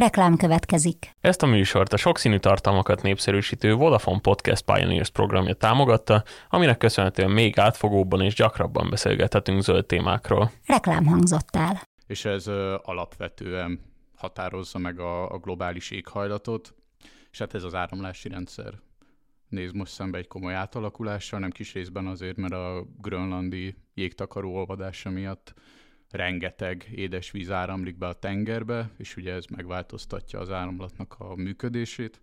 Reklám következik. Ezt a műsort a sokszínű tartalmakat népszerűsítő Vodafone Podcast Pioneers programja támogatta, aminek köszönhetően még átfogóbban és gyakrabban beszélgethetünk zöld témákról. Reklám hangzott el. És ez ö, alapvetően határozza meg a, a globális éghajlatot, és hát ez az áramlási rendszer néz most szembe egy komoly átalakulással, nem kis részben azért, mert a grönlandi jégtakaró olvadása miatt rengeteg édesvíz áramlik be a tengerbe, és ugye ez megváltoztatja az áramlatnak a működését.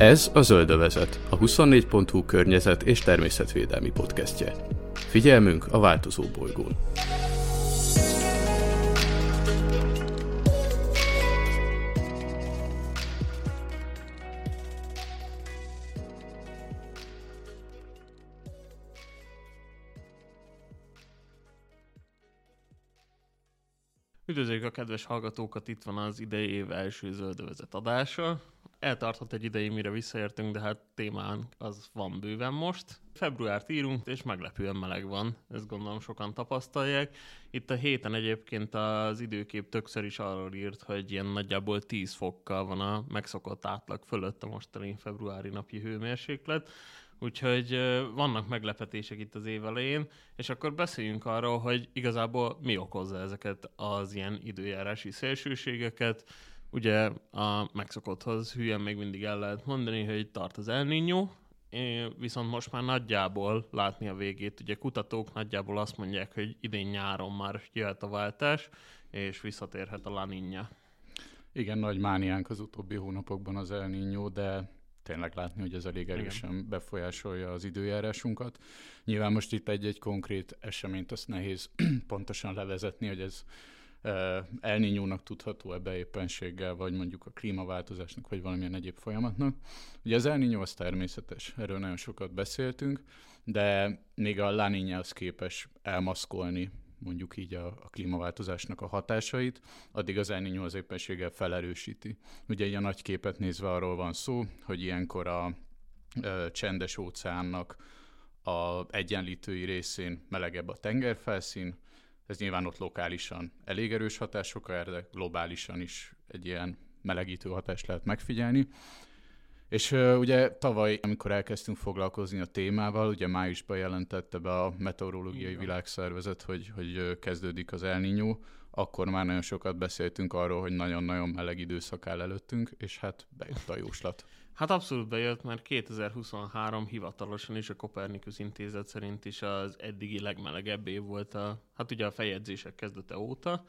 Ez a Zöldövezet, a 24.hu környezet és természetvédelmi podcastje. Figyelmünk a változó bolygón. Üdvözöljük a kedves hallgatókat, itt van az idei év első zöldövezet adása. Eltartott egy ideig, mire visszaértünk, de hát témán az van bőven most. Februárt írunk, és meglepően meleg van, ezt gondolom sokan tapasztalják. Itt a héten egyébként az időkép többször is arról írt, hogy ilyen nagyjából 10 fokkal van a megszokott átlag fölött a mostani februári napi hőmérséklet. Úgyhogy vannak meglepetések itt az év elején, és akkor beszéljünk arról, hogy igazából mi okozza ezeket az ilyen időjárási szélsőségeket. Ugye a megszokotthoz hülyen még mindig el lehet mondani, hogy tart az El Niño, viszont most már nagyjából látni a végét. Ugye kutatók nagyjából azt mondják, hogy idén nyáron már jöhet a váltás, és visszatérhet a La Niña. Igen, nagy mániánk az utóbbi hónapokban az El Niño, de tényleg látni, hogy ez elég erősen Igen. befolyásolja az időjárásunkat. Nyilván most itt egy-egy konkrét eseményt azt nehéz pontosan levezetni, hogy ez elninyónak tudható ebbe éppenséggel, vagy mondjuk a klímaváltozásnak, vagy valamilyen egyéb folyamatnak. Ugye az elninyó az természetes, erről nagyon sokat beszéltünk, de még a az képes elmaszkolni mondjuk így a, a klímaváltozásnak a hatásait, addig az El Niño az éppenséggel felerősíti. Ugye a nagy képet nézve arról van szó, hogy ilyenkor a ö, csendes óceánnak a egyenlítői részén melegebb a tengerfelszín, ez nyilván ott lokálisan elég erős hatások, de globálisan is egy ilyen melegítő hatást lehet megfigyelni. És uh, ugye tavaly, amikor elkezdtünk foglalkozni a témával, ugye májusban jelentette be a Meteorológiai Igen. Világszervezet, hogy, hogy kezdődik az El Niño, akkor már nagyon sokat beszéltünk arról, hogy nagyon-nagyon meleg időszak áll előttünk, és hát bejött a jóslat. Hát abszolút bejött, mert 2023 hivatalosan is a Kopernikus Intézet szerint is az eddigi legmelegebb év volt a, hát ugye a fejegyzések kezdete óta,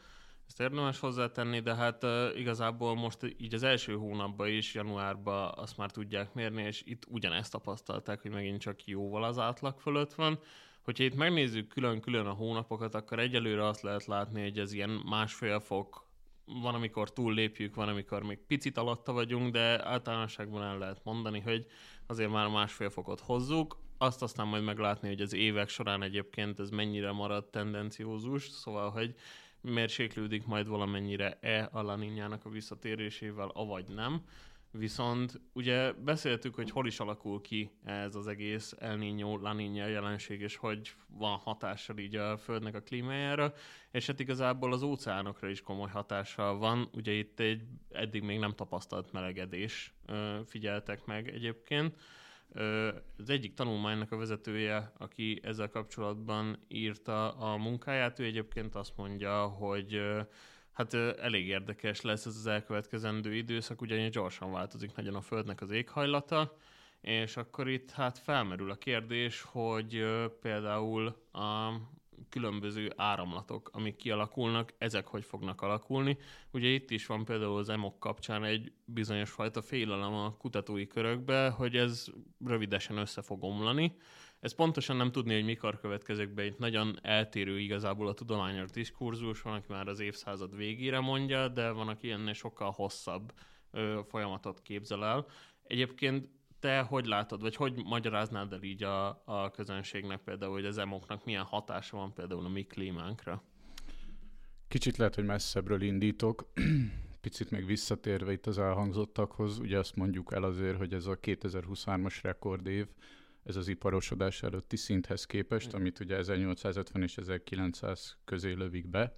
ezt érdemes hozzátenni, de hát uh, igazából most így az első hónapban is, januárban azt már tudják mérni, és itt ugyanezt tapasztalták, hogy megint csak jóval az átlag fölött van. Hogyha itt megnézzük külön-külön a hónapokat, akkor egyelőre azt lehet látni, hogy ez ilyen másfél fok, van, amikor túl lépjük, van, amikor még picit alatta vagyunk, de általánosságban el lehet mondani, hogy azért már másfél fokot hozzuk. Azt aztán majd meglátni, hogy az évek során egyébként ez mennyire marad tendenciózus, szóval, hogy mérséklődik majd valamennyire-e a Laninjának a visszatérésével, avagy nem. Viszont ugye beszéltük, hogy hol is alakul ki ez az egész El Niño, La jelenség, és hogy van hatással így a Földnek a klímájára, és hát igazából az óceánokra is komoly hatással van. Ugye itt egy eddig még nem tapasztalt melegedés figyeltek meg egyébként. Az egyik tanulmánynak a vezetője, aki ezzel kapcsolatban írta a munkáját, ő egyébként azt mondja, hogy hát elég érdekes lesz ez az elkövetkezendő időszak, ugyanis gyorsan változik nagyon a Földnek az éghajlata, és akkor itt hát felmerül a kérdés, hogy például a, különböző áramlatok, amik kialakulnak, ezek hogy fognak alakulni. Ugye itt is van például az EMOK kapcsán egy bizonyos fajta félelem a kutatói körökbe, hogy ez rövidesen össze fog omlani. Ez pontosan nem tudni, hogy mikor következik be, itt nagyon eltérő igazából a tudományos diskurzus, van, aki már az évszázad végére mondja, de van, aki ennél sokkal hosszabb ö, folyamatot képzel el. Egyébként te hogy látod, vagy hogy magyaráznád el így a, a közönségnek például, hogy az emoknak milyen hatása van például a mi klímánkra? Kicsit lehet, hogy messzebbről indítok. Picit még visszatérve itt az elhangzottakhoz, ugye azt mondjuk el azért, hogy ez a 2023-as rekordév, ez az iparosodás előtti szinthez képest, amit ugye 1850 és 1900 közé lövik be.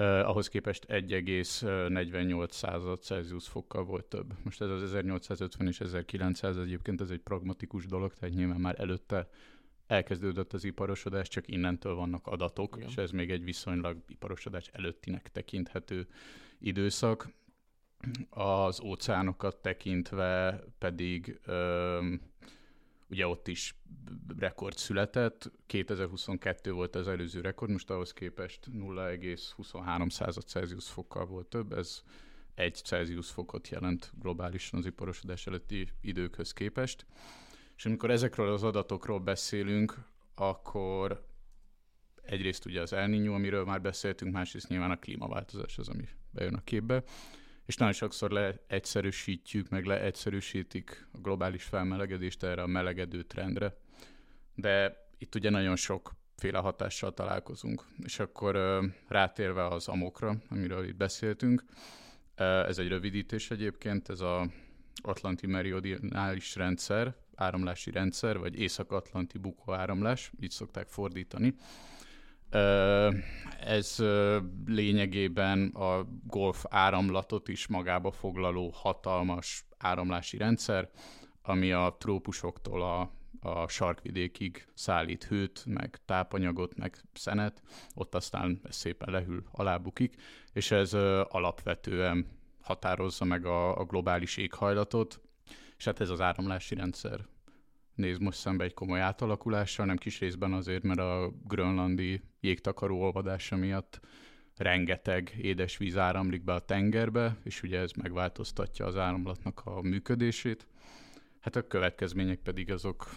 Uh, ahhoz képest 1,48 század Celsius fokkal volt több. Most ez az 1850 és 1900 egyébként ez egy pragmatikus dolog, tehát nyilván már előtte elkezdődött az iparosodás, csak innentől vannak adatok, Igen. és ez még egy viszonylag iparosodás előttinek tekinthető időszak. Az óceánokat tekintve pedig um, ugye ott is rekord született, 2022 volt az előző rekord, most ahhoz képest 0,23 század Celsius fokkal volt több, ez egy Celsius fokot jelent globálisan az iparosodás előtti időkhöz képest. És amikor ezekről az adatokról beszélünk, akkor egyrészt ugye az El amiről már beszéltünk, másrészt nyilván a klímaváltozás az, ami bejön a képbe. És nagyon sokszor leegyszerűsítjük, meg leegyszerűsítik a globális felmelegedést erre a melegedő trendre. De itt ugye nagyon sokféle hatással találkozunk. És akkor rátérve az amokra, amiről itt beszéltünk, ez egy rövidítés egyébként, ez a Atlanti Meridionális rendszer, áramlási rendszer, vagy Észak-Atlanti bukóáramlás, így szokták fordítani. Ez lényegében a golf áramlatot is magába foglaló hatalmas áramlási rendszer, ami a trópusoktól a, a sarkvidékig szállít hőt, meg tápanyagot, meg szenet, ott aztán szépen lehűl, alábukik, és ez alapvetően határozza meg a, a globális éghajlatot, és hát ez az áramlási rendszer néz most szembe egy komoly átalakulással, nem kis részben azért, mert a grönlandi jégtakaró olvadása miatt rengeteg édesvíz áramlik be a tengerbe, és ugye ez megváltoztatja az áramlatnak a működését. Hát a következmények pedig azok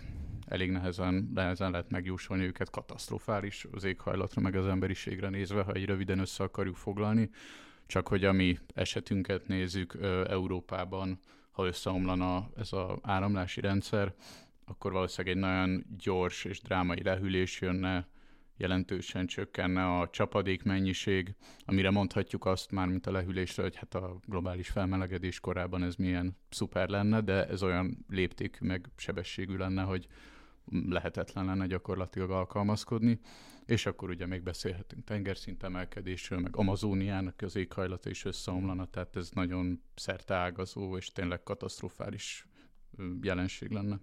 elég nehezen, nehezen lehet megjósolni őket, katasztrofális az éghajlatra, meg az emberiségre nézve, ha egy röviden össze akarjuk foglalni. Csak hogy a mi esetünket nézzük Európában, ha összeomlana ez az áramlási rendszer, akkor valószínűleg egy nagyon gyors és drámai lehűlés jönne, jelentősen csökkenne a csapadék mennyiség, amire mondhatjuk azt már, mint a lehűlésre, hogy hát a globális felmelegedés korában ez milyen szuper lenne, de ez olyan léptékű meg sebességű lenne, hogy lehetetlen lenne gyakorlatilag alkalmazkodni, és akkor ugye még beszélhetünk tengerszint emelkedésről, meg Amazóniának az éghajlata is összeomlana, tehát ez nagyon szerteágazó és tényleg katasztrofális jelenség lenne.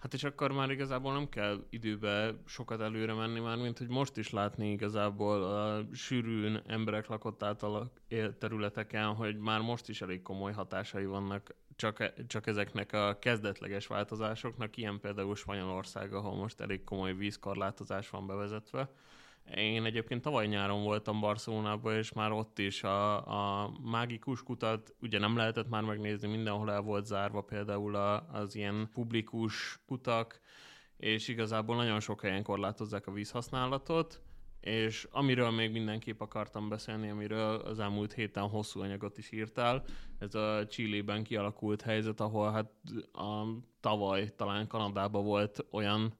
Hát és akkor már igazából nem kell időbe sokat előre menni már, mint hogy most is látni igazából a sűrűn emberek lakott által területeken, hogy már most is elég komoly hatásai vannak csak, csak ezeknek a kezdetleges változásoknak, ilyen például Spanyolország, ahol most elég komoly vízkorlátozás van bevezetve. Én egyébként tavaly nyáron voltam Barcelonában, és már ott is a, a mágikus kutat ugye nem lehetett már megnézni, mindenhol el volt zárva például a, az ilyen publikus kutak, és igazából nagyon sok helyen korlátozzák a vízhasználatot, és amiről még mindenképp akartam beszélni, amiről az elmúlt héten hosszú anyagot is írtál, ez a Csillében kialakult helyzet, ahol hát a tavaly talán Kanadában volt olyan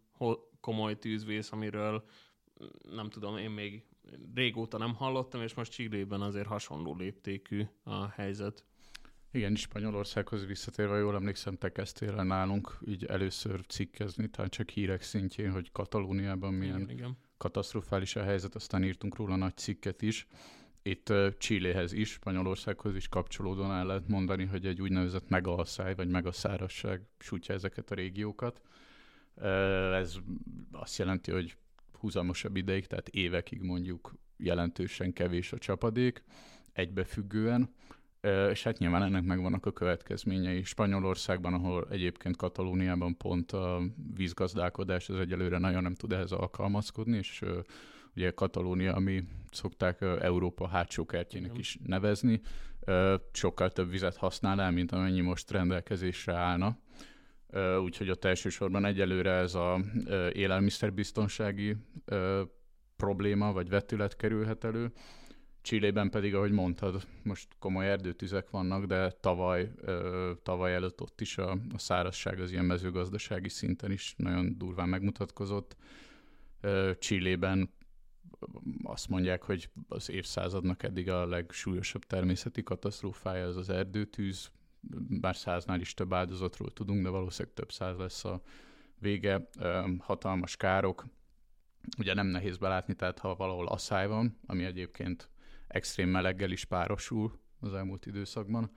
komoly tűzvész, amiről nem tudom, én még régóta nem hallottam, és most Csillében azért hasonló léptékű a helyzet. Igen, Spanyolországhoz visszatérve, jól emlékszem, te kezdtél el nálunk így először cikkezni, tehát csak hírek szintjén, hogy Katalóniában milyen igen, igen. katasztrofális a helyzet, aztán írtunk róla nagy cikket is. Itt uh, is, Spanyolországhoz is kapcsolódóan el lehet mondani, hogy egy úgynevezett megalszáj vagy megaszárasság sújtja ezeket a régiókat. Uh, ez azt jelenti, hogy húzamosabb ideig, tehát évekig mondjuk jelentősen kevés a csapadék, egybefüggően, és hát nyilván ennek megvannak a következményei. Spanyolországban, ahol egyébként Katalóniában pont a vízgazdálkodás az egyelőre nagyon nem tud ehhez alkalmazkodni, és ugye Katalónia, ami szokták Európa hátsó kertjének is nevezni, sokkal több vizet használ el, mint amennyi most rendelkezésre állna úgyhogy ott elsősorban egyelőre ez a élelmiszerbiztonsági probléma vagy vetület kerülhet elő. Csillében pedig, ahogy mondtad, most komoly erdőtüzek vannak, de tavaly, tavaly előtt ott is a, a szárazság az ilyen mezőgazdasági szinten is nagyon durván megmutatkozott. Csillében azt mondják, hogy az évszázadnak eddig a legsúlyosabb természeti katasztrófája az az erdőtűz, bár száznál is több áldozatról tudunk, de valószínűleg több száz lesz a vége, hatalmas károk. Ugye nem nehéz belátni, tehát ha valahol asszály van, ami egyébként extrém meleggel is párosul az elmúlt időszakban,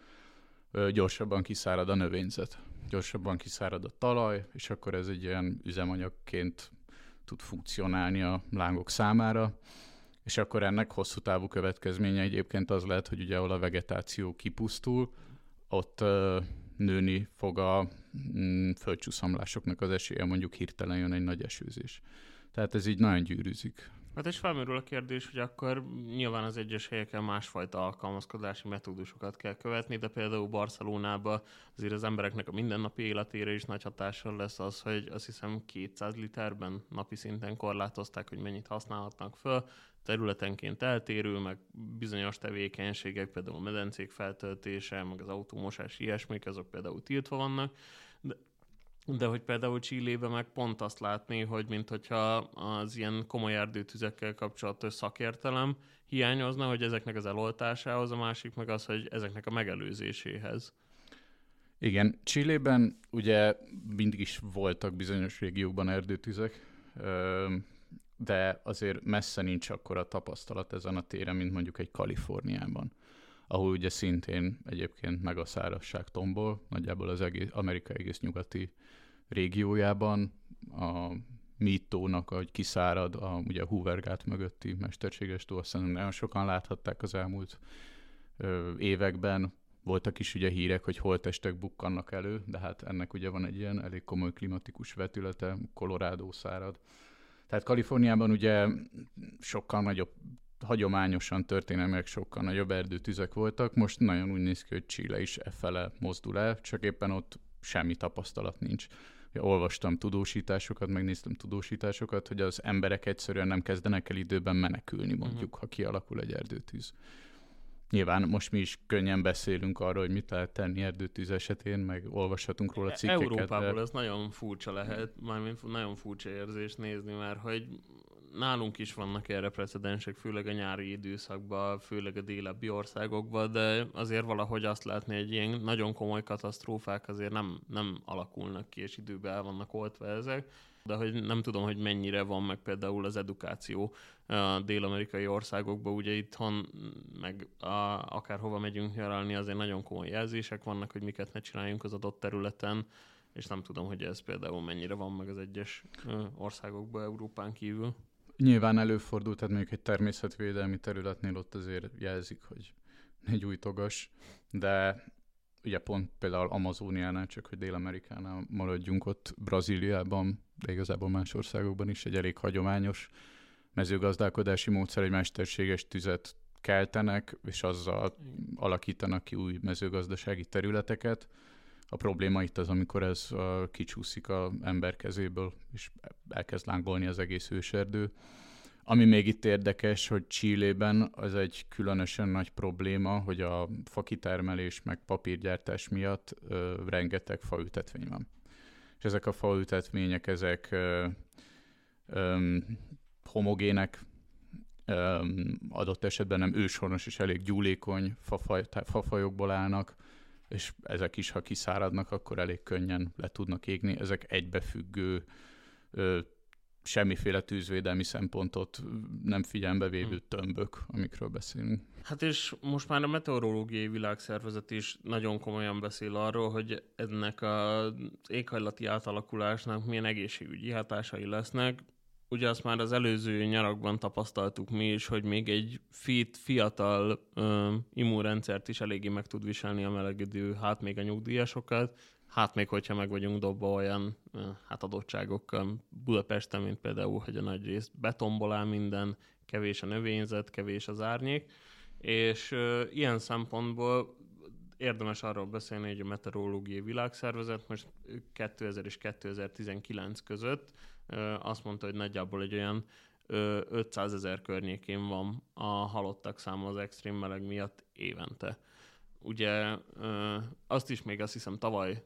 gyorsabban kiszárad a növényzet, gyorsabban kiszárad a talaj, és akkor ez egy ilyen üzemanyagként tud funkcionálni a lángok számára, és akkor ennek hosszú távú következménye egyébként az lehet, hogy ugye ahol a vegetáció kipusztul, ott nőni fog a mm, földcsúszamlásoknak az esélye, mondjuk hirtelen jön egy nagy esőzés. Tehát ez így nagyon gyűrűzik. Hát és felmerül a kérdés, hogy akkor nyilván az egyes helyeken másfajta alkalmazkodási metódusokat kell követni, de például Barcelonában azért az embereknek a mindennapi életére is nagy hatással lesz az, hogy azt hiszem 200 literben napi szinten korlátozták, hogy mennyit használhatnak föl, területenként eltérő, meg bizonyos tevékenységek, például a medencék feltöltése, meg az autómosás, ilyesmik, azok például tiltva vannak. De de hogy például Csillében meg pont azt látni, hogy mint hogyha az ilyen komoly erdőtüzekkel kapcsolatos szakértelem hiányozna, hogy ezeknek az eloltásához, a másik meg az, hogy ezeknek a megelőzéséhez. Igen, Csillében ugye mindig is voltak bizonyos régiókban erdőtüzek, de azért messze nincs akkor a tapasztalat ezen a téren, mint mondjuk egy Kaliforniában, ahol ugye szintén egyébként meg a szárazság tombol, nagyjából az egész, Amerika egész nyugati régiójában, a mítónak, ahogy kiszárad, a, ugye a Hoovergát mögötti mesterséges tó, azt nagyon sokan láthatták az elmúlt ö, években. Voltak is ugye hírek, hogy holtestek bukkannak elő, de hát ennek ugye van egy ilyen elég komoly klimatikus vetülete, Colorado szárad. Tehát Kaliforniában ugye sokkal nagyobb, hagyományosan történelmileg sokkal nagyobb erdőtüzek voltak, most nagyon úgy néz ki, hogy Chile is e fele mozdul el, csak éppen ott semmi tapasztalat nincs. Olvastam tudósításokat, megnéztem tudósításokat, hogy az emberek egyszerűen nem kezdenek el időben menekülni, mondjuk, uh-huh. ha kialakul egy erdőtűz. Nyilván most mi is könnyen beszélünk arról, hogy mit lehet tenni erdőtűz esetén, meg olvashatunk róla cikkeket. Európából de... ez nagyon furcsa lehet, mármint nagyon furcsa érzés nézni, mert hogy nálunk is vannak erre precedensek, főleg a nyári időszakban, főleg a délebbi országokban, de azért valahogy azt látni, hogy ilyen nagyon komoly katasztrófák azért nem, nem alakulnak ki, és időben el vannak oltva ezek de hogy nem tudom, hogy mennyire van meg például az edukáció a dél-amerikai országokban, ugye itthon, meg a, akárhova megyünk nyaralni, azért nagyon komoly jelzések vannak, hogy miket ne csináljunk az adott területen, és nem tudom, hogy ez például mennyire van meg az egyes országokban Európán kívül. Nyilván előfordult, tehát mondjuk egy természetvédelmi területnél ott azért jelzik, hogy ne gyújtogas, de ugye pont például Amazóniánál, csak hogy Dél-Amerikánál maradjunk ott, Brazíliában, de igazából más országokban is egy elég hagyományos mezőgazdálkodási módszer, egy mesterséges tüzet keltenek, és azzal alakítanak ki új mezőgazdasági területeket. A probléma itt az, amikor ez kicsúszik a ember kezéből, és elkezd lángolni az egész őserdő. Ami még itt érdekes, hogy Csillében az egy különösen nagy probléma, hogy a fakitermelés meg papírgyártás miatt ö, rengeteg faültetvény van. És ezek a faültetvények, ezek ö, ö, homogének, ö, adott esetben nem őshonos és elég gyúlékony fafaj, fafajokból állnak, és ezek is, ha kiszáradnak, akkor elég könnyen le tudnak égni. Ezek egybefüggő ö, semmiféle tűzvédelmi szempontot nem figyelembe vévő hm. tömbök, amikről beszélünk. Hát és most már a Meteorológiai Világszervezet is nagyon komolyan beszél arról, hogy ennek az éghajlati átalakulásnak milyen egészségügyi hatásai lesznek. Ugye azt már az előző nyarakban tapasztaltuk mi is, hogy még egy fit, fiatal ö, immunrendszert is eléggé meg tud viselni a melegedő, hát még a nyugdíjasokat, hát még hogyha meg vagyunk dobva olyan hát adottságokkal Budapesten, mint például, hogy a nagy rész betonból áll minden, kevés a növényzet, kevés az árnyék, és uh, ilyen szempontból érdemes arról beszélni, hogy a Meteorológiai Világszervezet most 2000 és 2019 között azt mondta, hogy nagyjából egy olyan uh, 500 ezer környékén van a halottak száma az extrém meleg miatt évente. Ugye azt is még azt hiszem tavaly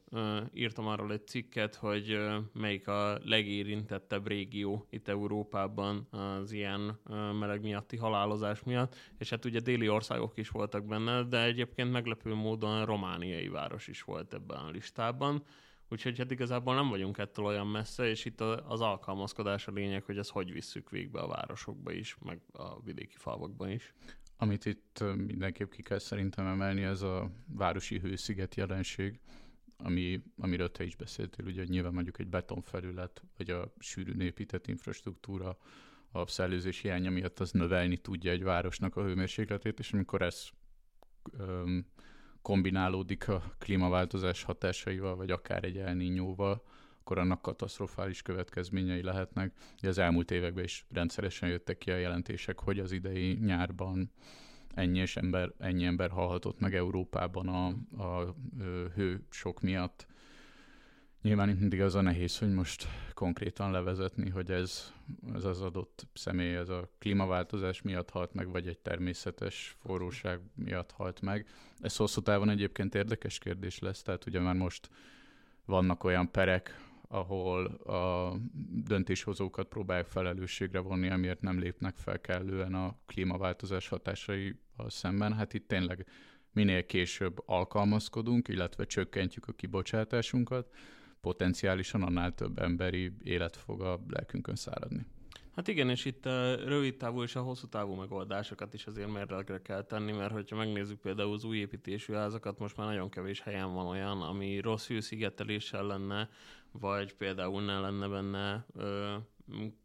írtam arról egy cikket, hogy melyik a legérintettebb régió itt Európában az ilyen meleg miatti halálozás miatt, és hát ugye déli országok is voltak benne, de egyébként meglepő módon romániai város is volt ebben a listában, Úgyhogy hát igazából nem vagyunk ettől olyan messze, és itt az alkalmazkodás a lényeg, hogy ezt hogy visszük végbe a városokba is, meg a vidéki falvakban is. Amit itt mindenképp ki kell szerintem emelni, ez a városi hősziget jelenség, ami, amiről te is beszéltél, ugye nyilván mondjuk egy betonfelület, vagy a sűrűn épített infrastruktúra, a szellőzés hiánya miatt az növelni tudja egy városnak a hőmérsékletét, és amikor ez öm, kombinálódik a klímaváltozás hatásaival, vagy akár egy elnínyóval, akkor annak katasztrofális következményei lehetnek. Ugye az elmúlt években is rendszeresen jöttek ki a jelentések, hogy az idei nyárban ennyi, ember, ennyi ember halhatott meg Európában a, a hő sok miatt. Nyilván itt mindig az a nehéz, hogy most konkrétan levezetni, hogy ez, ez az adott személy, ez a klímaváltozás miatt halt meg, vagy egy természetes forróság miatt halt meg. Ez hosszú távon egyébként érdekes kérdés lesz, tehát ugye már most vannak olyan perek, ahol a döntéshozókat próbálják felelősségre vonni, amiért nem lépnek fel kellően a klímaváltozás hatásaival szemben. Hát itt tényleg minél később alkalmazkodunk, illetve csökkentjük a kibocsátásunkat, potenciálisan annál több emberi élet fog a lelkünkön száradni. Hát igen, és itt a rövid távú és a hosszú távú megoldásokat is azért mérlegre kell tenni, mert hogyha megnézzük például az új építésű házakat, most már nagyon kevés helyen van olyan, ami rossz hőszigeteléssel lenne, vagy például ne lenne benne ö,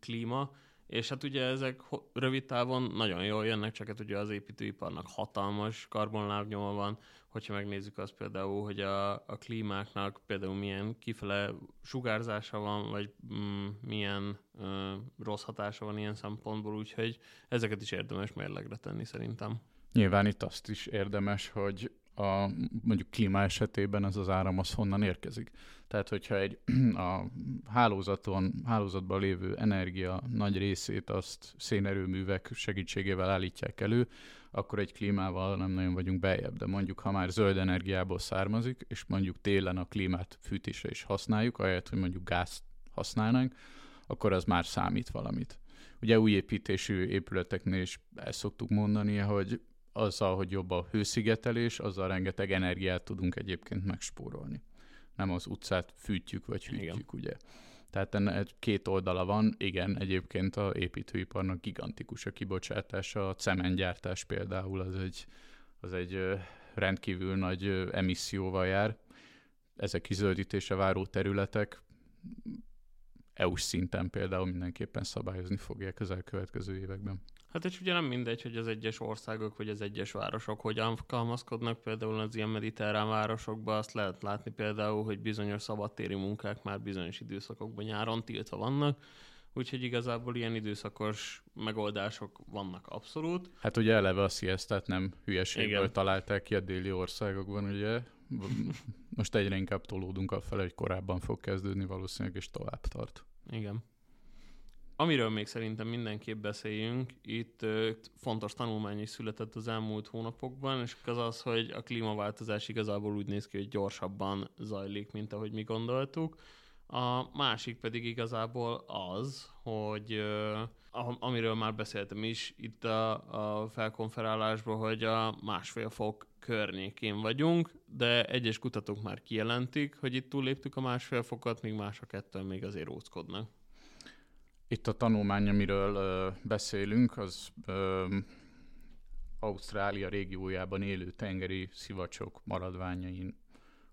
klíma, és hát ugye ezek rövid távon nagyon jól jönnek, csak hát ugye az építőiparnak hatalmas karbonlábnyoma van, hogyha megnézzük azt például, hogy a, a klímáknak például milyen kifele sugárzása van, vagy mm, milyen ö, rossz hatása van ilyen szempontból, úgyhogy ezeket is érdemes mérlegre tenni szerintem. Nyilván itt azt is érdemes, hogy a mondjuk klíma esetében az az áram az honnan érkezik. Tehát, hogyha egy a hálózaton, hálózatban lévő energia nagy részét azt szénerőművek segítségével állítják elő, akkor egy klímával nem nagyon vagyunk bejebb. De mondjuk, ha már zöld energiából származik, és mondjuk télen a klímát fűtésre is használjuk, ahelyett, hogy mondjuk gázt használnánk, akkor az már számít valamit. Ugye új építésű épületeknél is ezt szoktuk mondani, hogy azzal, hogy jobb a hőszigetelés, azzal rengeteg energiát tudunk egyébként megspórolni. Nem az utcát fűtjük vagy hűtjük, Igen. ugye. Tehát ennek két oldala van. Igen, egyébként a építőiparnak gigantikus a kibocsátása. A cementgyártás például az egy, az egy rendkívül nagy emisszióval jár. Ezek kizöldítése váró területek EU-s szinten például mindenképpen szabályozni fogják az elkövetkező években. Hát és ugye nem mindegy, hogy az egyes országok vagy az egyes városok hogyan alkalmazkodnak, például az ilyen mediterrán városokban azt lehet látni például, hogy bizonyos szabadtéri munkák már bizonyos időszakokban nyáron tiltva vannak, úgyhogy igazából ilyen időszakos megoldások vannak abszolút. Hát ugye eleve a siestát nem hülyeségből Igen. találták ki a déli országokban, ugye? Most egyre inkább tolódunk a fele, hogy korábban fog kezdődni valószínűleg, és tovább tart. Igen. Amiről még szerintem mindenképp beszéljünk, itt fontos tanulmány is született az elmúlt hónapokban, és az az, hogy a klímaváltozás igazából úgy néz ki, hogy gyorsabban zajlik, mint ahogy mi gondoltuk. A másik pedig igazából az, hogy amiről már beszéltem is itt a, a felkonferálásban, hogy a másfél fok környékén vagyunk, de egyes kutatók már kijelentik, hogy itt túlléptük a másfél fokat, míg mások ettől még azért óckodnak. Itt a tanulmány, amiről ö, beszélünk, az ö, Ausztrália régiójában élő tengeri szivacsok maradványain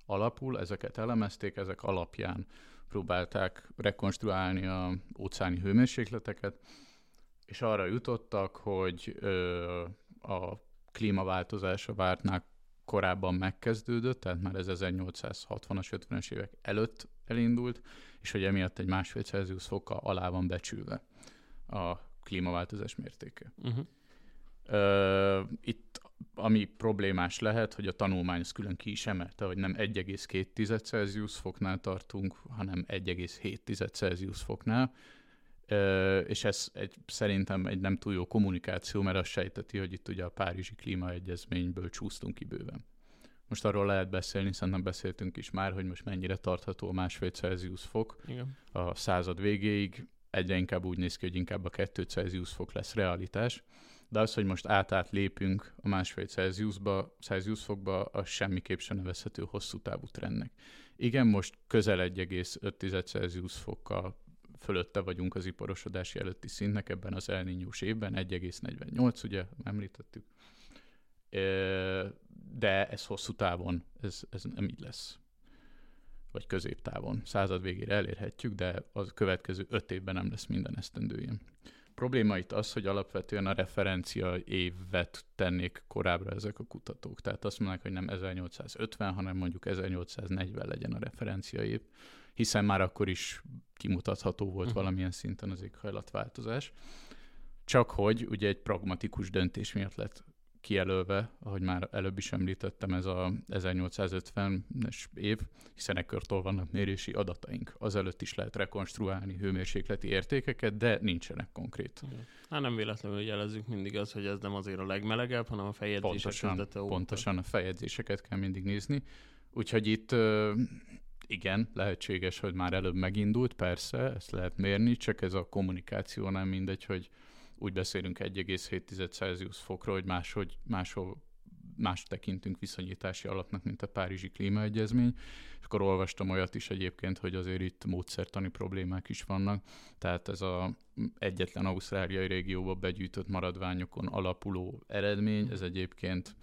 alapul. Ezeket elemezték, ezek alapján próbálták rekonstruálni a óceáni hőmérsékleteket, és arra jutottak, hogy ö, a klímaváltozás a vártnál korábban megkezdődött, tehát már ez 1860-as, 50-es évek előtt elindult, és hogy emiatt egy másfél Celsius fokkal alá van becsülve a klímaváltozás mértéke. Uh-huh. Uh, itt ami problémás lehet, hogy a tanulmány ezt külön ki is emelte, hogy nem 1,2 Celsius foknál tartunk, hanem 1,7 Celsius foknál, és ez egy, szerintem egy nem túl jó kommunikáció, mert azt sejteti, hogy itt ugye a Párizsi Klímaegyezményből csúsztunk ki bőven. Most arról lehet beszélni, szerintem beszéltünk is már, hogy most mennyire tartható a másfél Celsius fok Igen. a század végéig. Egyre inkább úgy néz ki, hogy inkább a kettő Celsius fok lesz realitás. De az, hogy most átát lépünk a másfél Celsiusba, Celsius fokba, az semmiképp sem nevezhető hosszú távú trendnek. Igen, most közel 1,5 Celsius fokkal fölötte vagyunk az iparosodási előtti szintnek ebben az elnyús évben, 1,48, ugye, említettük. De ez hosszú távon, ez, ez nem így lesz. Vagy középtávon. Század végére elérhetjük, de az következő öt évben nem lesz minden esztendő ilyen probléma itt az, hogy alapvetően a referencia évet tennék korábbra ezek a kutatók. Tehát azt mondják, hogy nem 1850, hanem mondjuk 1840 legyen a referencia év, hiszen már akkor is kimutatható volt uh-huh. valamilyen szinten az éghajlatváltozás. Csak hogy ugye egy pragmatikus döntés miatt lett kijelölve, ahogy már előbb is említettem, ez a 1850-es év, hiszen ekkörtől vannak mérési adataink. Azelőtt is lehet rekonstruálni hőmérsékleti értékeket, de nincsenek konkrét. Hát nem véletlenül jelezzük mindig az, hogy ez nem azért a legmelegebb, hanem a fejedzések pontosan. Pontosan a fejedzéseket kell mindig nézni. Úgyhogy itt igen, lehetséges, hogy már előbb megindult, persze, ezt lehet mérni, csak ez a kommunikáció nem mindegy, hogy úgy beszélünk 1,7 Celsius fokról, hogy máshogy, máshol más tekintünk viszonyítási alapnak, mint a Párizsi Klímaegyezmény, és akkor olvastam olyat is egyébként, hogy azért itt módszertani problémák is vannak, tehát ez a egyetlen ausztráliai régióba begyűjtött maradványokon alapuló eredmény, ez egyébként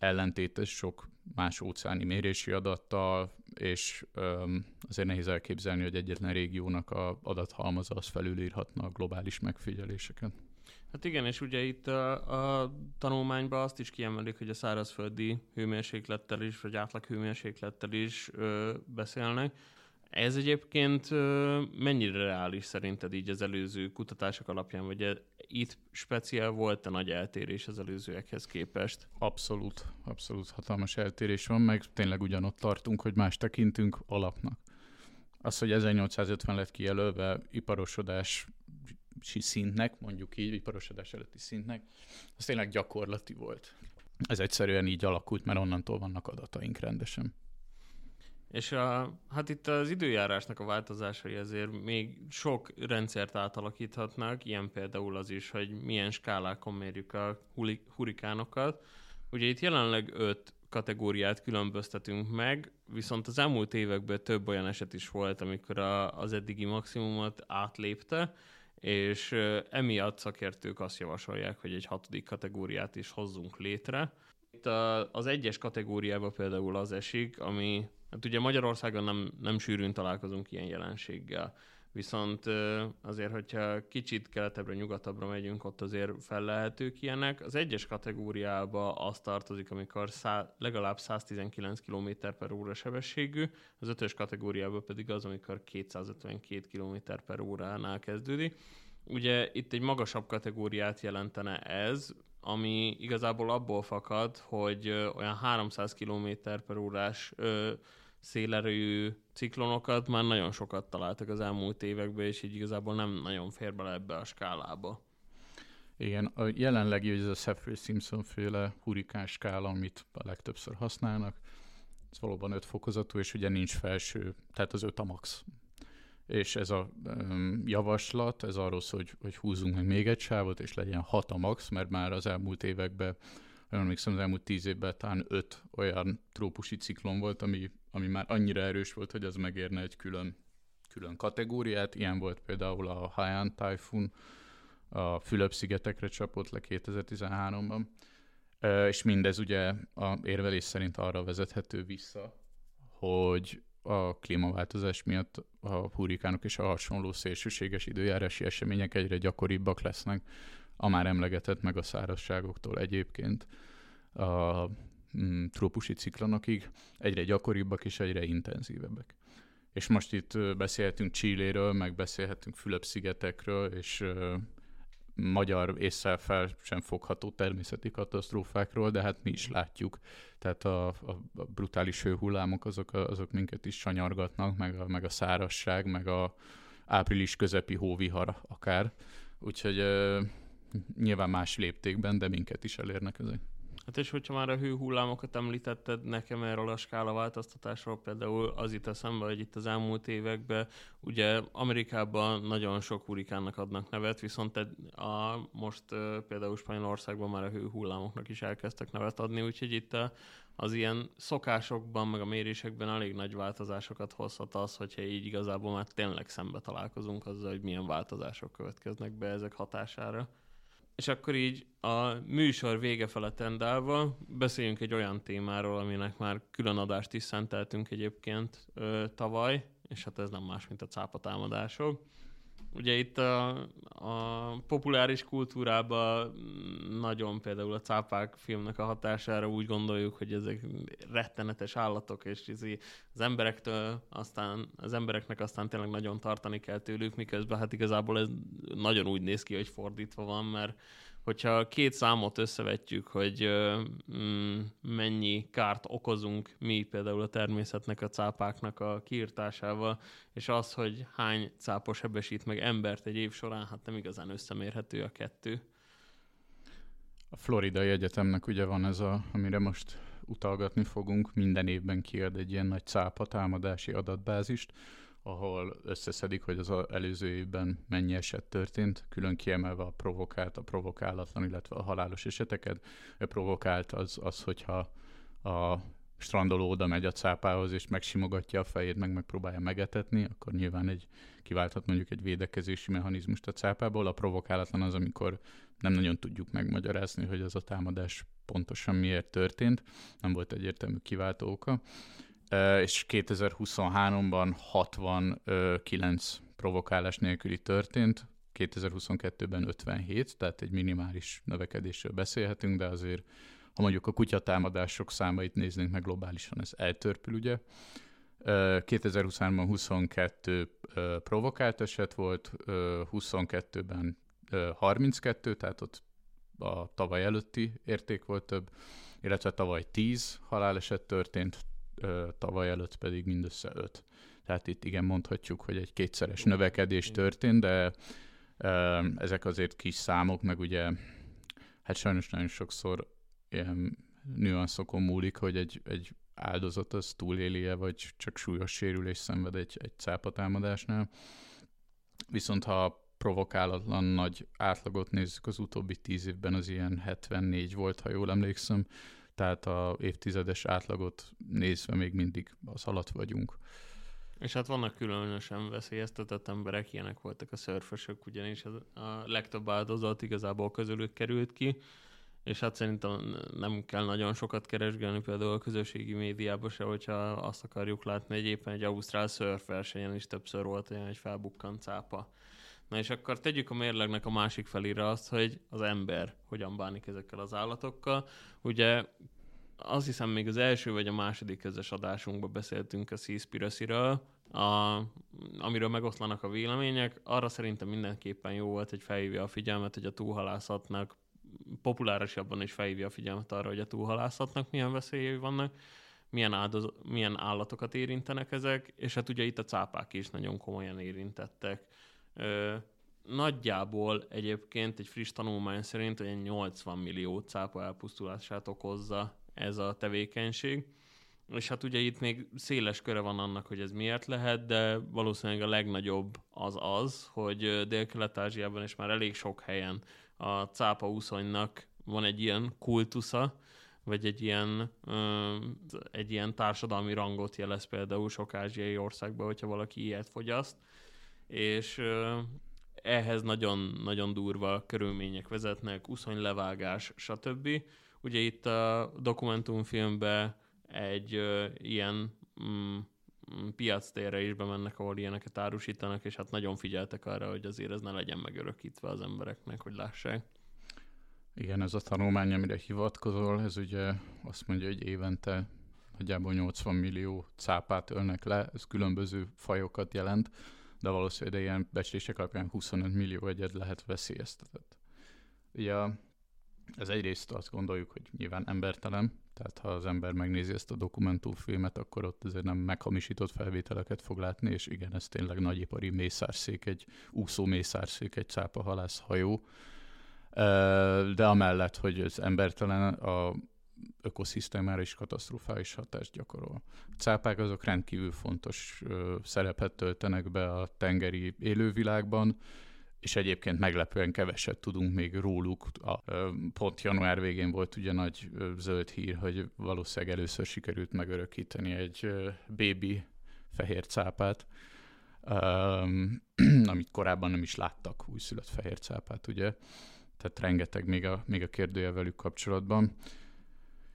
ellentétes sok más óceáni mérési adattal, és öm, azért nehéz elképzelni, hogy egyetlen régiónak a adathalmaza az felülírhatna a globális megfigyeléseket. Hát igen, és ugye itt a, a tanulmányban azt is kiemelik, hogy a szárazföldi hőmérséklettel is, vagy átlag hőmérséklettel is ö, beszélnek, ez egyébként mennyire reális szerinted így az előző kutatások alapján, vagy e, itt speciál volt a nagy eltérés az előzőekhez képest? Abszolút, abszolút hatalmas eltérés van, meg tényleg ugyanott tartunk, hogy más tekintünk alapnak. Az, hogy 1850 lett kijelölve iparosodás szintnek, mondjuk így, iparosodás előtti szintnek, az tényleg gyakorlati volt. Ez egyszerűen így alakult, mert onnantól vannak adataink rendesen. És a, hát itt az időjárásnak a változásai azért még sok rendszert átalakíthatnak, ilyen például az is, hogy milyen skálákon mérjük a hurikánokat. Ugye itt jelenleg öt kategóriát különböztetünk meg, viszont az elmúlt években több olyan eset is volt, amikor a, az eddigi maximumot átlépte, és emiatt szakértők azt javasolják, hogy egy hatodik kategóriát is hozzunk létre. Itt a, az egyes kategóriába például az esik, ami Hát ugye Magyarországon nem, nem sűrűn találkozunk ilyen jelenséggel. Viszont azért, hogyha kicsit keletebbre, nyugatabbra megyünk, ott azért fellehetők ilyenek. Az egyes kategóriába az tartozik, amikor szá, legalább 119 km per óra sebességű, az ötös kategóriába pedig az, amikor 252 km per óránál kezdődik. Ugye itt egy magasabb kategóriát jelentene ez, ami igazából abból fakad, hogy olyan 300 km per órás szélerőjű ciklonokat már nagyon sokat találtak az elmúlt években, és így igazából nem nagyon fér bele ebbe a skálába. Igen, a jelenlegi ez a Saffir-Simpson féle hurikán skála, amit a legtöbbször használnak, ez valóban öt fokozatú, és ugye nincs felső, tehát az öt a max. És ez a um, javaslat, ez arról szól, hogy, hogy húzzunk meg még egy sávot, és legyen hat a max, mert már az elmúlt években emlékszem, az elmúlt tíz évben talán öt olyan trópusi ciklon volt, ami, ami már annyira erős volt, hogy az megérne egy külön, külön kategóriát. Ilyen volt például a Haiyan Typhoon, a Fülöp-szigetekre csapott le 2013-ban. És mindez ugye a érvelés szerint arra vezethető vissza, hogy a klímaváltozás miatt a hurikánok és a hasonló szélsőséges időjárási események egyre gyakoribbak lesznek, a már emlegetett meg a szárazságoktól egyébként a mm, trópusi ciklonokig egyre gyakoribbak és egyre intenzívebbek. És most itt beszélhetünk Csilléről, meg beszélhetünk Fülöp-szigetekről, és magyar észre fel sem fogható természeti katasztrófákról, de hát mi is látjuk. Tehát a, a, a brutális hőhullámok azok, azok minket is sanyargatnak, meg a, meg a szárasság, meg a április közepi hóvihar akár. Úgyhogy nyilván más léptékben, de minket is elérnek ezek. Hát és hogyha már a hőhullámokat említetted nekem erről a skála változtatásról, például az itt eszembe, hogy itt az elmúlt években ugye Amerikában nagyon sok hurikánnak adnak nevet, viszont a, most például Spanyolországban már a hőhullámoknak is elkezdtek nevet adni, úgyhogy itt a, az ilyen szokásokban, meg a mérésekben elég nagy változásokat hozhat az, hogyha így igazából már tényleg szembe találkozunk azzal, hogy milyen változások következnek be ezek hatására. És akkor így a műsor vége fele tendálva beszéljünk egy olyan témáról, aminek már külön adást is szenteltünk egyébként ö, tavaly, és hát ez nem más, mint a cápatámadások. Ugye itt a, a populáris kultúrában nagyon például a cápák filmnek a hatására úgy gondoljuk, hogy ezek rettenetes állatok, és az emberektől aztán, az embereknek aztán tényleg nagyon tartani kell tőlük, miközben hát igazából ez nagyon úgy néz ki, hogy fordítva van, mert hogyha két számot összevetjük, hogy mm, mennyi kárt okozunk mi például a természetnek, a cápáknak a kiirtásával, és az, hogy hány cápos sebesít meg embert egy év során, hát nem igazán összemérhető a kettő. A Floridai Egyetemnek ugye van ez a, amire most utalgatni fogunk, minden évben kiad egy ilyen nagy cápa támadási adatbázist, ahol összeszedik, hogy az előző évben mennyi eset történt, külön kiemelve a provokált, a provokálatlan, illetve a halálos eseteket. A provokált az, az hogyha a strandoló oda megy a cápához, és megsimogatja a fejét, meg megpróbálja megetetni, akkor nyilván egy kiválthat mondjuk egy védekezési mechanizmust a cápából. A provokálatlan az, amikor nem nagyon tudjuk megmagyarázni, hogy ez a támadás pontosan miért történt, nem volt egyértelmű kiváltó oka és 2023-ban 69 provokálás nélküli történt, 2022-ben 57, tehát egy minimális növekedésről beszélhetünk, de azért, ha mondjuk a kutyatámadások számait néznénk meg globálisan, ez eltörpül, ugye. 2023-ban 22 provokált eset volt, 22-ben 32, tehát ott a tavaly előtti érték volt több, illetve tavaly 10 haláleset történt, tavaly előtt pedig mindössze 5. Tehát itt igen mondhatjuk, hogy egy kétszeres növekedés történt, de ezek azért kis számok, meg ugye hát sajnos nagyon sokszor ilyen nüanszokon múlik, hogy egy, egy áldozat az túléli-e, vagy csak súlyos sérülés szenved egy, egy cápatámadásnál. Viszont ha provokálatlan nagy átlagot nézzük az utóbbi tíz évben, az ilyen 74 volt, ha jól emlékszem, tehát a évtizedes átlagot nézve még mindig az alatt vagyunk. És hát vannak különösen veszélyeztetett emberek, ilyenek voltak a szörfösök, ugyanis a legtöbb áldozat igazából közülük került ki, és hát szerintem nem kell nagyon sokat keresgélni például a közösségi médiában se, hogyha azt akarjuk látni, hogy éppen egy ausztrál szörfversenyen is többször volt olyan, egy felbukkant cápa. Na és akkor tegyük a mérlegnek a másik felére azt, hogy az ember hogyan bánik ezekkel az állatokkal. Ugye azt hiszem még az első vagy a második közös adásunkban beszéltünk a Seaspiracy-ről, a, amiről megoszlanak a vélemények. Arra szerintem mindenképpen jó volt, hogy felhívja a figyelmet, hogy a túlhalászatnak populárisabban is felhívja a figyelmet arra, hogy a túlhalászatnak milyen veszélyei vannak, milyen, áldoz, milyen állatokat érintenek ezek, és hát ugye itt a cápák is nagyon komolyan érintettek. Nagyjából egyébként egy friss tanulmány szerint hogy 80 millió cápa elpusztulását okozza ez a tevékenység. És hát ugye itt még széles köre van annak, hogy ez miért lehet, de valószínűleg a legnagyobb az az, hogy Dél-Kelet-Ázsiában és már elég sok helyen a cápa úszonynak van egy ilyen kultusza, vagy egy ilyen, egy ilyen társadalmi rangot jelez például sok ázsiai országban, hogyha valaki ilyet fogyaszt, és ehhez nagyon, nagyon durva körülmények vezetnek, úszonylevágás, stb. Ugye itt a dokumentumfilmben egy ilyen mm, mm piac térre is bemennek, ahol ilyeneket árusítanak, és hát nagyon figyeltek arra, hogy azért ez ne legyen megörökítve az embereknek, hogy lássák. Igen, ez a tanulmány, amire hivatkozol, ez ugye azt mondja, hogy évente nagyjából 80 millió cápát ölnek le, ez különböző fajokat jelent, de valószínűleg ilyen becslések alapján 25 millió egyed lehet veszélyeztetett. Ugye ez egyrészt azt gondoljuk, hogy nyilván embertelen, tehát ha az ember megnézi ezt a dokumentumfilmet, akkor ott azért nem meghamisított felvételeket fog látni, és igen, ez tényleg nagyipari mészárszék, egy úszó mészárszék, egy cápahalász hajó. De amellett, hogy ez embertelen, a ökoszisztémára is katasztrofális hatást gyakorol. A cápák azok rendkívül fontos ö, szerepet töltenek be a tengeri élővilágban, és egyébként meglepően keveset tudunk még róluk. A, pont január végén volt ugye nagy zöld hír, hogy valószínűleg először sikerült megörökíteni egy bébi fehér cápát, um, amit korábban nem is láttak, újszülött fehér cápát, ugye. Tehát rengeteg még a, még a kérdője velük kapcsolatban.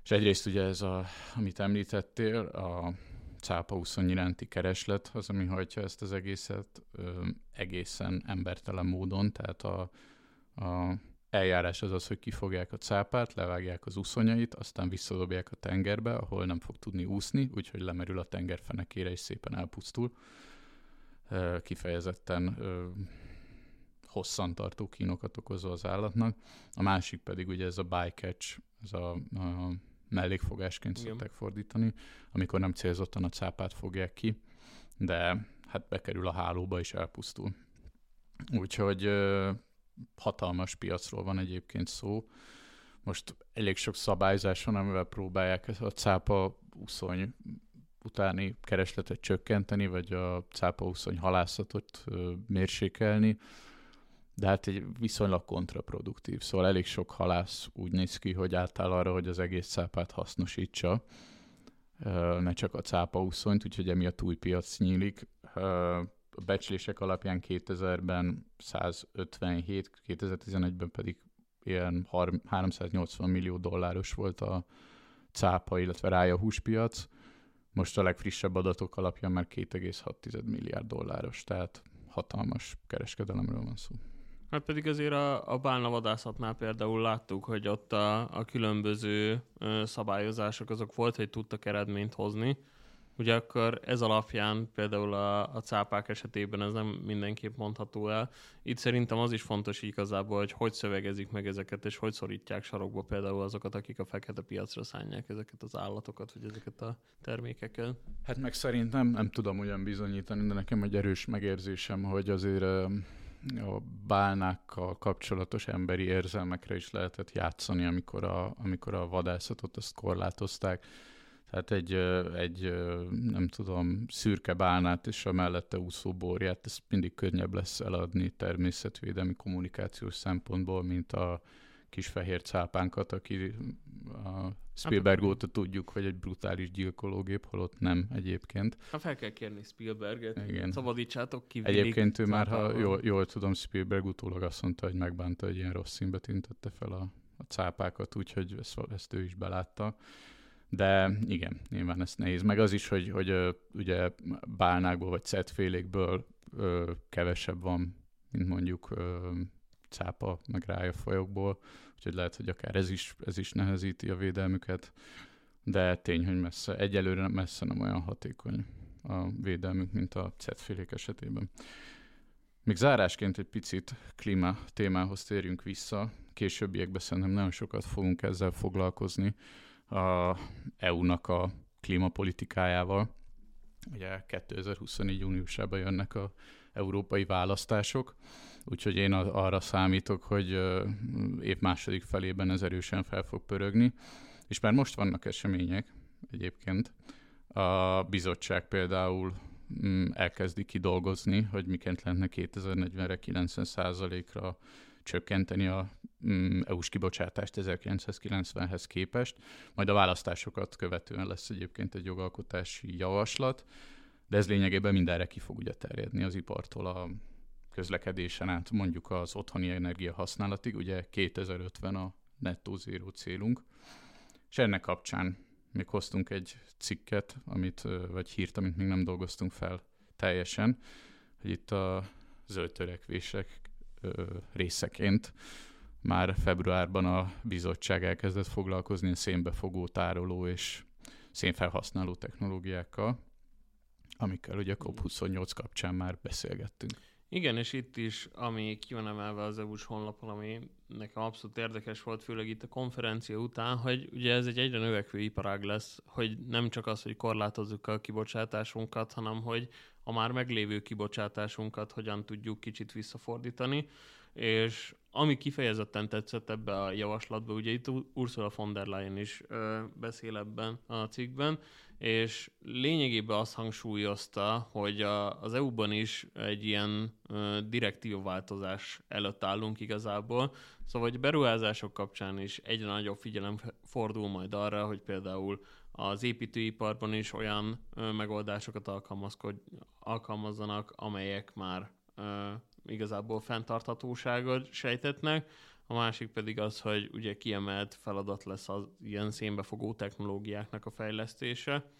És egyrészt ugye ez, a, amit említettél, a cápa úszony iránti kereslet az, ami hajtja ezt az egészet ö, egészen embertelen módon, tehát a, a eljárás az az, hogy kifogják a cápát, levágják az uszonyait, aztán visszadobják a tengerbe, ahol nem fog tudni úszni, úgyhogy lemerül a tenger fenekére és szépen elpusztul. Kifejezetten ö, hosszantartó kínokat okozva az állatnak. A másik pedig ugye ez a bycatch, ez a, a mellékfogásként Igen. szokták fordítani, amikor nem célzottan a cápát fogják ki, de hát bekerül a hálóba és elpusztul. Úgyhogy hatalmas piacról van egyébként szó. Most elég sok szabályzás van, amivel próbálják a cápa úszony utáni keresletet csökkenteni, vagy a cápa úszony halászatot mérsékelni de hát egy viszonylag kontraproduktív. Szóval elég sok halász úgy néz ki, hogy átáll arra, hogy az egész cápát hasznosítsa, ne csak a cápa úszonyt, úgyhogy emiatt új piac nyílik. A becslések alapján 2000-ben 157, 2011-ben pedig ilyen 380 millió dolláros volt a cápa, illetve rája húspiac. Most a legfrissebb adatok alapján már 2,6 milliárd dolláros, tehát hatalmas kereskedelemről van szó. Hát pedig azért a, a bálnavadászatnál például láttuk, hogy ott a, a különböző szabályozások azok volt, hogy tudtak eredményt hozni. Ugye akkor ez alapján például a, a cápák esetében ez nem mindenképp mondható el. Itt szerintem az is fontos igazából, hogy hogy szövegezik meg ezeket, és hogy szorítják sarokba például azokat, akik a fekete piacra szállják ezeket az állatokat, vagy ezeket a termékeket. Hát meg szerintem nem tudom ugyan bizonyítani, de nekem egy erős megérzésem, hogy azért a bálnákkal kapcsolatos emberi érzelmekre is lehetett játszani, amikor a, amikor a vadászatot azt korlátozták. Tehát egy, egy, nem tudom, szürke bálnát és a mellette úszó borját, ezt mindig könnyebb lesz eladni természetvédelmi kommunikációs szempontból, mint a kis fehér cápánkat, aki a Spielberg hát, óta tudjuk, hogy egy brutális gyilkológép, holott nem egyébként. Ha fel kell kérni Spielberget, Igen. szabadítsátok ki. Egyébként ő már, ha jól, jól tudom, Spielberg utólag azt mondta, hogy megbánta, hogy ilyen rossz színbe tüntette fel a, a cápákat, úgyhogy ezt, ezt ő is belátta. De igen, nyilván ez nehéz. Meg az is, hogy, hogy ugye bálnákból vagy cetfélékből kevesebb van, mint mondjuk cápa, meg rája folyókból, úgyhogy lehet, hogy akár ez is, ez is nehezíti a védelmüket, de tény, hogy messze, egyelőre messze nem olyan hatékony a védelmük, mint a cetfélék esetében. Még zárásként egy picit klíma témához térjünk vissza. Későbbiekben szerintem nagyon sokat fogunk ezzel foglalkozni a EU-nak a klímapolitikájával. Ugye 2024. júniusában jönnek a európai választások, úgyhogy én arra számítok, hogy év második felében ez erősen fel fog pörögni, és már most vannak események egyébként. A bizottság például mm, elkezdi kidolgozni, hogy miként lehetne 2040-re 90%-ra csökkenteni a mm, EU-s kibocsátást 1990-hez képest. Majd a választásokat követően lesz egyébként egy jogalkotási javaslat, de ez lényegében mindenre ki fog ugye terjedni az ipartól a közlekedésen át mondjuk az otthoni energia használatig, ugye 2050 a nettó zéró célunk, és ennek kapcsán még hoztunk egy cikket, amit, vagy hírt, amit még nem dolgoztunk fel teljesen, hogy itt a zöld törekvések részeként már februárban a bizottság elkezdett foglalkozni a szénbefogó, tároló és szénfelhasználó technológiákkal, amikkel ugye a COP28 kapcsán már beszélgettünk. Igen, és itt is, ami ki van emelve az EU-s honlapon, ami nekem abszolút érdekes volt, főleg itt a konferencia után, hogy ugye ez egy egyre növekvő iparág lesz, hogy nem csak az, hogy korlátozzuk a kibocsátásunkat, hanem hogy a már meglévő kibocsátásunkat hogyan tudjuk kicsit visszafordítani. és ami kifejezetten tetszett ebbe a javaslatba, ugye itt Ursula von der Leyen is ö, beszél ebben a cikkben, és lényegében azt hangsúlyozta, hogy a, az EU-ban is egy ilyen ö, direktív változás előtt állunk igazából, szóval hogy beruházások kapcsán is egyre nagyobb figyelem fordul majd arra, hogy például az építőiparban is olyan ö, megoldásokat alkalmazzanak, amelyek már ö, igazából fenntarthatóságot sejtetnek, a másik pedig az, hogy ugye kiemelt feladat lesz az ilyen szénbefogó technológiáknak a fejlesztése.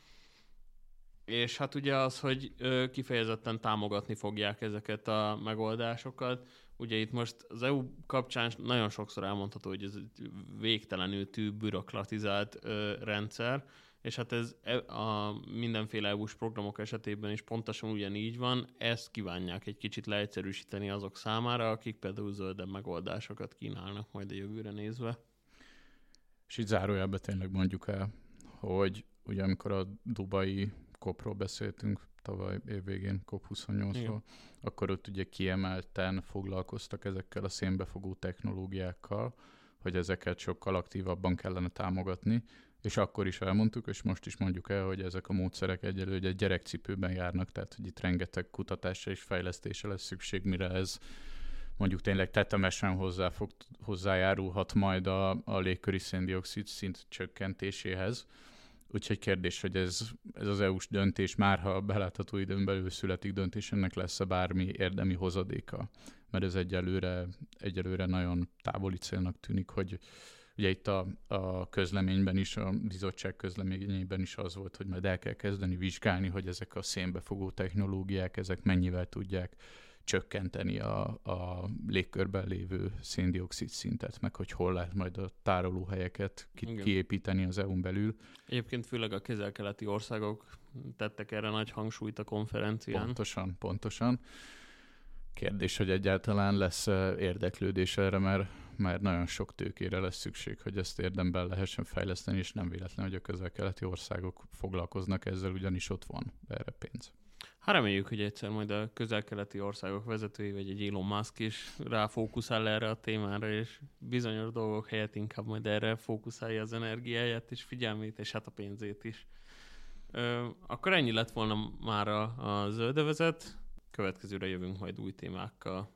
És hát ugye az, hogy kifejezetten támogatni fogják ezeket a megoldásokat. Ugye itt most az EU kapcsán nagyon sokszor elmondható, hogy ez egy végtelenül tű bürokratizált rendszer, és hát ez e, a mindenféle EU-s programok esetében is pontosan ugyanígy van, ezt kívánják egy kicsit leegyszerűsíteni azok számára, akik például zöldebb megoldásokat kínálnak majd a jövőre nézve. És itt zárójelben tényleg mondjuk el, hogy ugye amikor a dubai kopról beszéltünk tavaly évvégén, COP28-ról, akkor ott ugye kiemelten foglalkoztak ezekkel a szénbefogó technológiákkal, hogy ezeket sokkal aktívabban kellene támogatni, és akkor is elmondtuk, és most is mondjuk el, hogy ezek a módszerek egyelőre egy gyerekcipőben járnak, tehát hogy itt rengeteg kutatásra és fejlesztésre lesz szükség, mire ez mondjuk tényleg tetemesen hozzá fog, hozzájárulhat majd a, a légköri széndiokszid szint csökkentéséhez. Úgyhogy kérdés, hogy ez, ez az EU-s döntés már, ha belátható időn belül születik döntés, ennek lesz-e bármi érdemi hozadéka? Mert ez egyelőre, egyelőre nagyon távoli célnak tűnik, hogy Ugye itt a, a közleményben is, a bizottság közleményében is az volt, hogy majd el kell kezdeni vizsgálni, hogy ezek a szénbefogó technológiák, ezek mennyivel tudják csökkenteni a, a légkörben lévő széndiokszid szintet, meg hogy hol lehet majd a tárolóhelyeket ki, kiépíteni az EU-n belül. Egyébként főleg a kezel-keleti országok tettek erre nagy hangsúlyt a konferencián. Pontosan, pontosan. Kérdés, hogy egyáltalán lesz érdeklődés erre, mert mert nagyon sok tőkére lesz szükség, hogy ezt érdemben lehessen fejleszteni, és nem véletlen, hogy a közel-keleti országok foglalkoznak ezzel, ugyanis ott van erre pénz. Hát reméljük, hogy egyszer majd a közel-keleti országok vezetői, vagy egy Elon Musk is ráfókuszál erre a témára, és bizonyos dolgok helyett inkább majd erre fókuszálja az energiáját, és figyelmét, és hát a pénzét is. Ö, akkor ennyi lett volna már a, a zöldevezet. Következőre jövünk majd új témákkal.